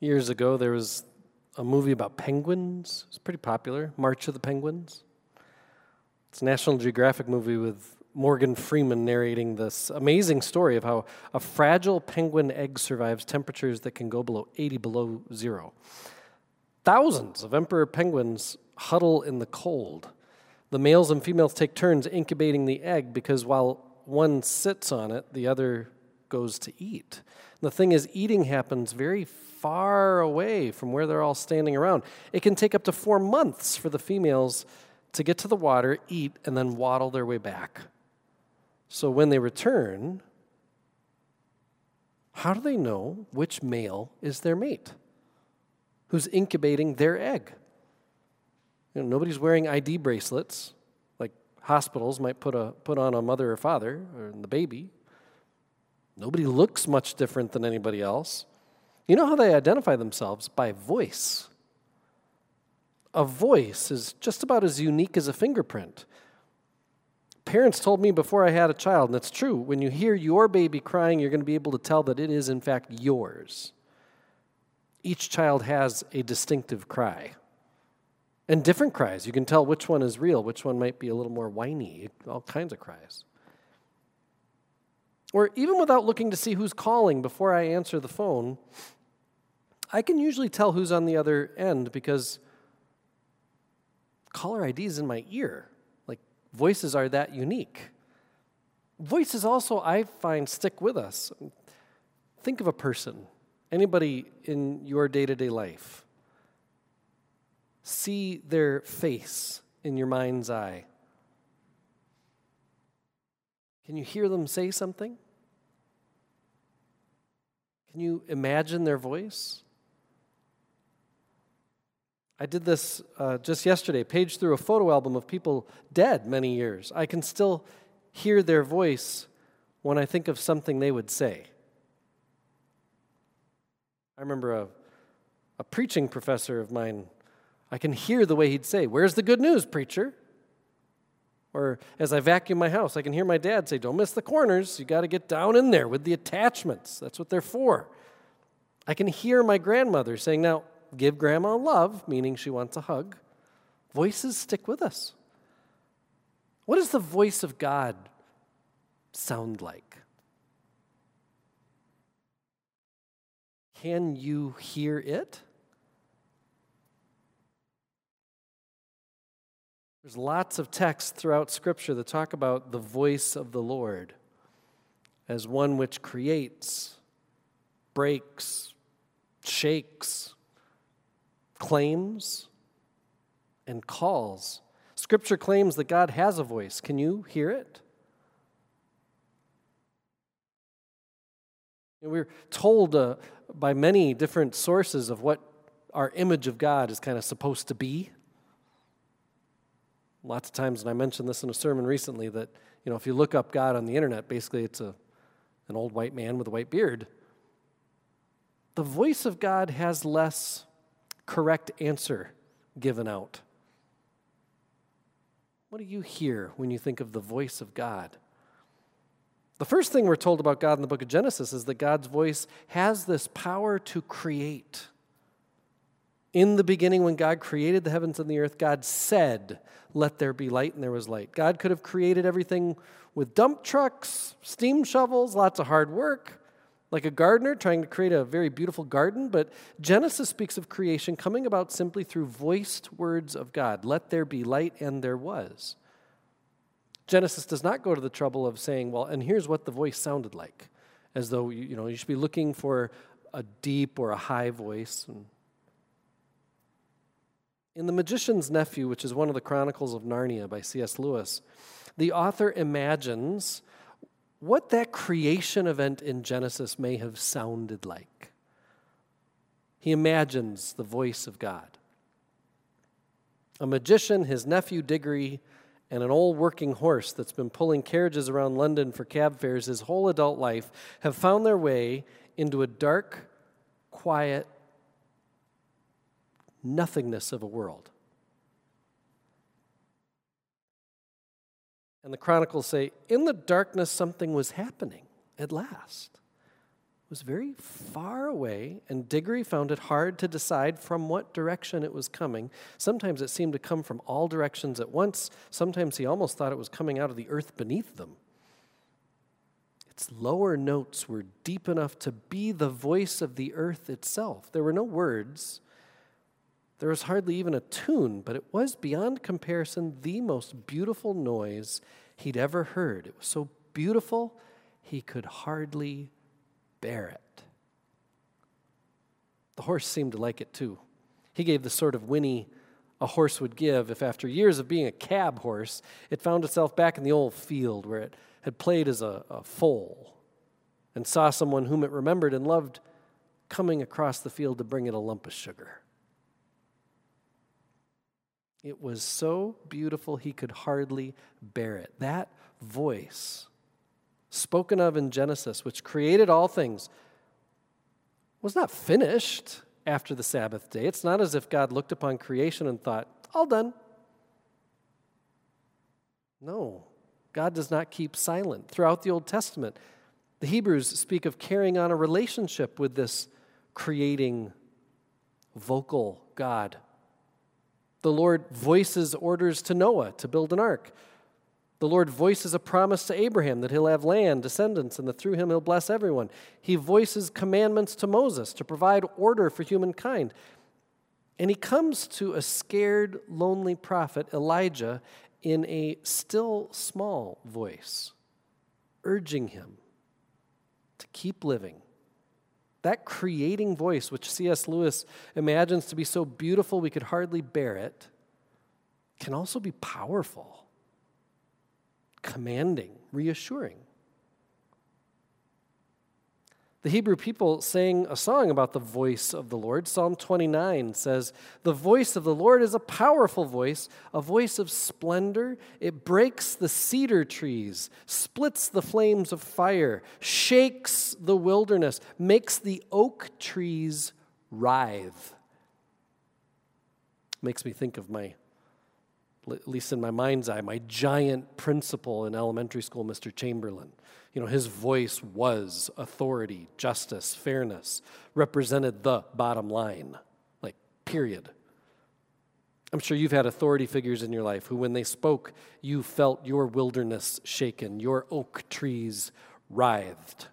Years ago, there was a movie about penguins. It's pretty popular, March of the Penguins. It's a National Geographic movie with Morgan Freeman narrating this amazing story of how a fragile penguin egg survives temperatures that can go below 80 below zero. Thousands of emperor penguins huddle in the cold. The males and females take turns incubating the egg because while one sits on it, the other goes to eat. The thing is, eating happens very far away from where they're all standing around. It can take up to four months for the females to get to the water, eat, and then waddle their way back. So when they return, how do they know which male is their mate? Who's incubating their egg? You know, nobody's wearing ID bracelets like hospitals might put, a, put on a mother or father or the baby. Nobody looks much different than anybody else. You know how they identify themselves? By voice. A voice is just about as unique as a fingerprint. Parents told me before I had a child, and it's true, when you hear your baby crying, you're going to be able to tell that it is, in fact, yours. Each child has a distinctive cry. And different cries. You can tell which one is real, which one might be a little more whiny, all kinds of cries. Or even without looking to see who's calling before I answer the phone, I can usually tell who's on the other end because caller ID is in my ear. Like voices are that unique. Voices also, I find, stick with us. Think of a person, anybody in your day to day life. See their face in your mind's eye. Can you hear them say something? Can you imagine their voice? I did this uh, just yesterday, paged through a photo album of people dead many years. I can still hear their voice when I think of something they would say. I remember a, a preaching professor of mine, I can hear the way he'd say, Where's the good news, preacher? Or as I vacuum my house, I can hear my dad say, Don't miss the corners. You got to get down in there with the attachments. That's what they're for. I can hear my grandmother saying, Now, give grandma love, meaning she wants a hug. Voices stick with us. What does the voice of God sound like? Can you hear it? There's lots of texts throughout Scripture that talk about the voice of the Lord as one which creates, breaks, shakes, claims and calls. Scripture claims that God has a voice. Can you hear it? We're told uh, by many different sources of what our image of God is kind of supposed to be. Lots of times, and I mentioned this in a sermon recently, that you know, if you look up God on the internet, basically it's a, an old white man with a white beard. The voice of God has less correct answer given out. What do you hear when you think of the voice of God? The first thing we're told about God in the book of Genesis is that God's voice has this power to create. In the beginning, when God created the heavens and the earth, God said, Let there be light, and there was light. God could have created everything with dump trucks, steam shovels, lots of hard work like a gardener trying to create a very beautiful garden, but Genesis speaks of creation coming about simply through voiced words of God. Let there be light, and there was. Genesis does not go to the trouble of saying, well, and here's what the voice sounded like, as though you know you should be looking for a deep or a high voice. In The Magician's Nephew, which is one of the Chronicles of Narnia by C.S. Lewis, the author imagines what that creation event in Genesis may have sounded like. He imagines the voice of God. A magician, his nephew Diggory, and an old working horse that's been pulling carriages around London for cab fares his whole adult life have found their way into a dark, quiet nothingness of a world. And the chronicles say, in the darkness, something was happening at last. It was very far away, and Diggory found it hard to decide from what direction it was coming. Sometimes it seemed to come from all directions at once. Sometimes he almost thought it was coming out of the earth beneath them. Its lower notes were deep enough to be the voice of the earth itself. There were no words, there was hardly even a tune, but it was beyond comparison the most beautiful noise he'd ever heard. It was so beautiful, he could hardly bear it. The horse seemed to like it too. He gave the sort of whinny a horse would give if, after years of being a cab horse, it found itself back in the old field where it had played as a, a foal and saw someone whom it remembered and loved coming across the field to bring it a lump of sugar. It was so beautiful he could hardly bear it. That voice spoken of in Genesis, which created all things, was not finished after the Sabbath day. It's not as if God looked upon creation and thought, all done. No, God does not keep silent. Throughout the Old Testament, the Hebrews speak of carrying on a relationship with this creating vocal God. The Lord voices orders to Noah to build an ark. The Lord voices a promise to Abraham that he'll have land, descendants, and that through him he'll bless everyone. He voices commandments to Moses to provide order for humankind. And he comes to a scared, lonely prophet, Elijah, in a still small voice, urging him to keep living. That creating voice, which C.S. Lewis imagines to be so beautiful we could hardly bear it, can also be powerful commanding, reassuring. The Hebrew people sang a song about the voice of the Lord. Psalm 29 says, The voice of the Lord is a powerful voice, a voice of splendor. It breaks the cedar trees, splits the flames of fire, shakes the wilderness, makes the oak trees writhe. Makes me think of my at least in my mind's eye, my giant principal in elementary school, Mr. Chamberlain. You know, his voice was authority, justice, fairness, represented the bottom line, like, period. I'm sure you've had authority figures in your life who, when they spoke, you felt your wilderness shaken, your oak trees writhed.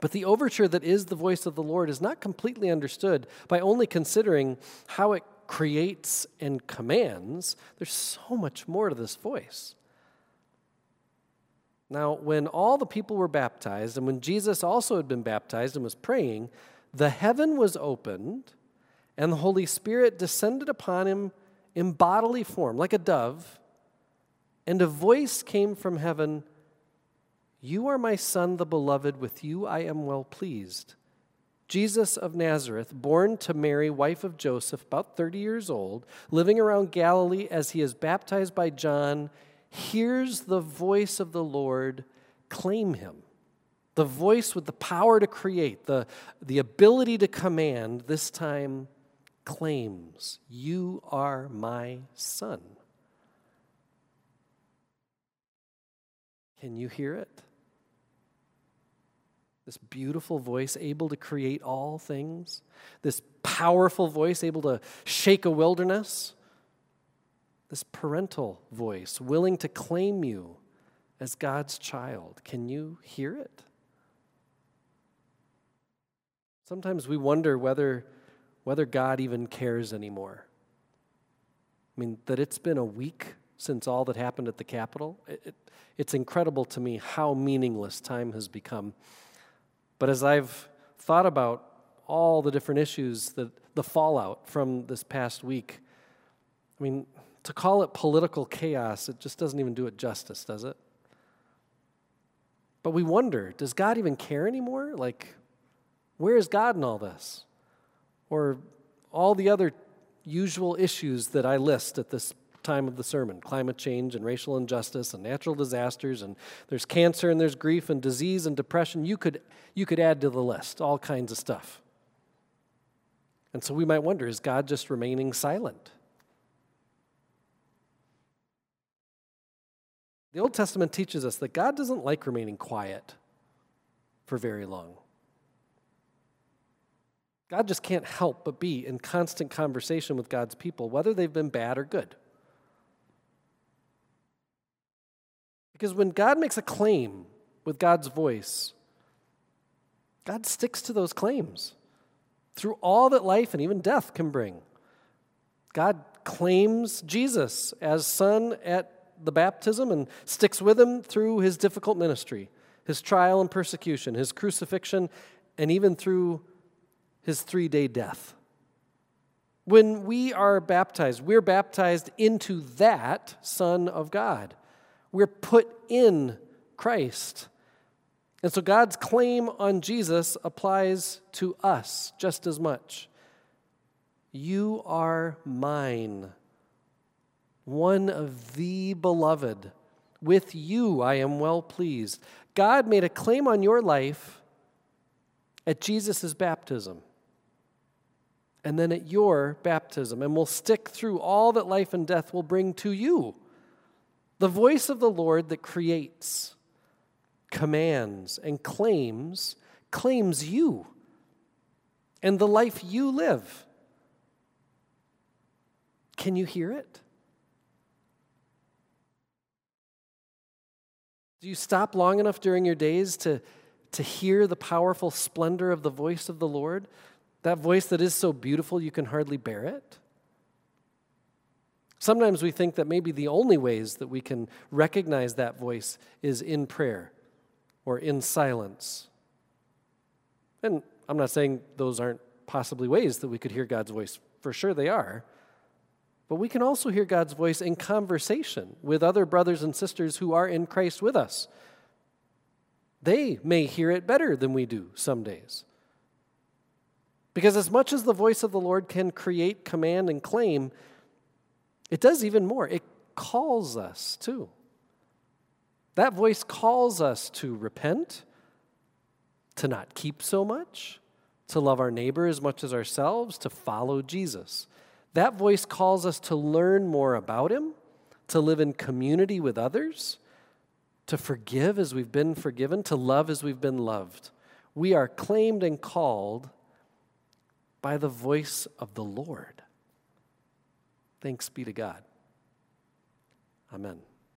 But the overture that is the voice of the Lord is not completely understood by only considering how it creates and commands, there's so much more to this voice. Now, when all the people were baptized, and when Jesus also had been baptized and was praying, the heaven was opened, and the Holy Spirit descended upon him in bodily form, like a dove, and a voice came from heaven You are my Son, the beloved, with you I am well pleased. Jesus of Nazareth, born to Mary, wife of Joseph, about 30 years old, living around Galilee as he is baptized by John, hears the voice of the Lord claim him. The voice with the power to create, the, the ability to command, this time claims, You are my son. Can you hear it? This beautiful voice, able to create all things. This powerful voice, able to shake a wilderness. This parental voice, willing to claim you as God's child. Can you hear it? Sometimes we wonder whether, whether God even cares anymore. I mean, that it's been a week since all that happened at the Capitol. It, it, it's incredible to me how meaningless time has become. But as I've thought about all the different issues, that the fallout from this past week, I mean, to call it political chaos, it just doesn't even do it justice, does it? But we wonder does God even care anymore? Like, where is God in all this? Or all the other usual issues that I list at this time of the sermon climate change and racial injustice and natural disasters and there's cancer and there's grief and disease and depression you could you could add to the list all kinds of stuff and so we might wonder is god just remaining silent the old testament teaches us that god doesn't like remaining quiet for very long. God just can't help but be in constant conversation with God's people, whether they've been bad or good. Because when God makes a claim with God's voice, God sticks to those claims through all that life and even death can bring. God claims Jesus as son at the baptism and sticks with him through his difficult ministry, his trial and persecution, his crucifixion, and even through his three day death. When we are baptized, we're baptized into that Son of God. We're put in Christ. And so God's claim on Jesus applies to us just as much. You are mine, one of the beloved. With you I am well pleased. God made a claim on your life at Jesus' baptism and then at your baptism, and will stick through all that life and death will bring to you. The voice of the Lord that creates, commands, and claims, claims you and the life you live. Can you hear it? Do you stop long enough during your days to, to hear the powerful splendor of the voice of the Lord? That voice that is so beautiful you can hardly bear it? Sometimes we think that maybe the only ways that we can recognize that voice is in prayer or in silence. And I'm not saying those aren't possibly ways that we could hear God's voice. For sure they are. But we can also hear God's voice in conversation with other brothers and sisters who are in Christ with us. They may hear it better than we do some days. Because as much as the voice of the Lord can create, command, and claim, it does even more. It calls us too. That voice calls us to repent, to not keep so much, to love our neighbor as much as ourselves, to follow Jesus. That voice calls us to learn more about him, to live in community with others, to forgive as we've been forgiven, to love as we've been loved. We are claimed and called by the voice of the Lord. Thanks be to God. Amen.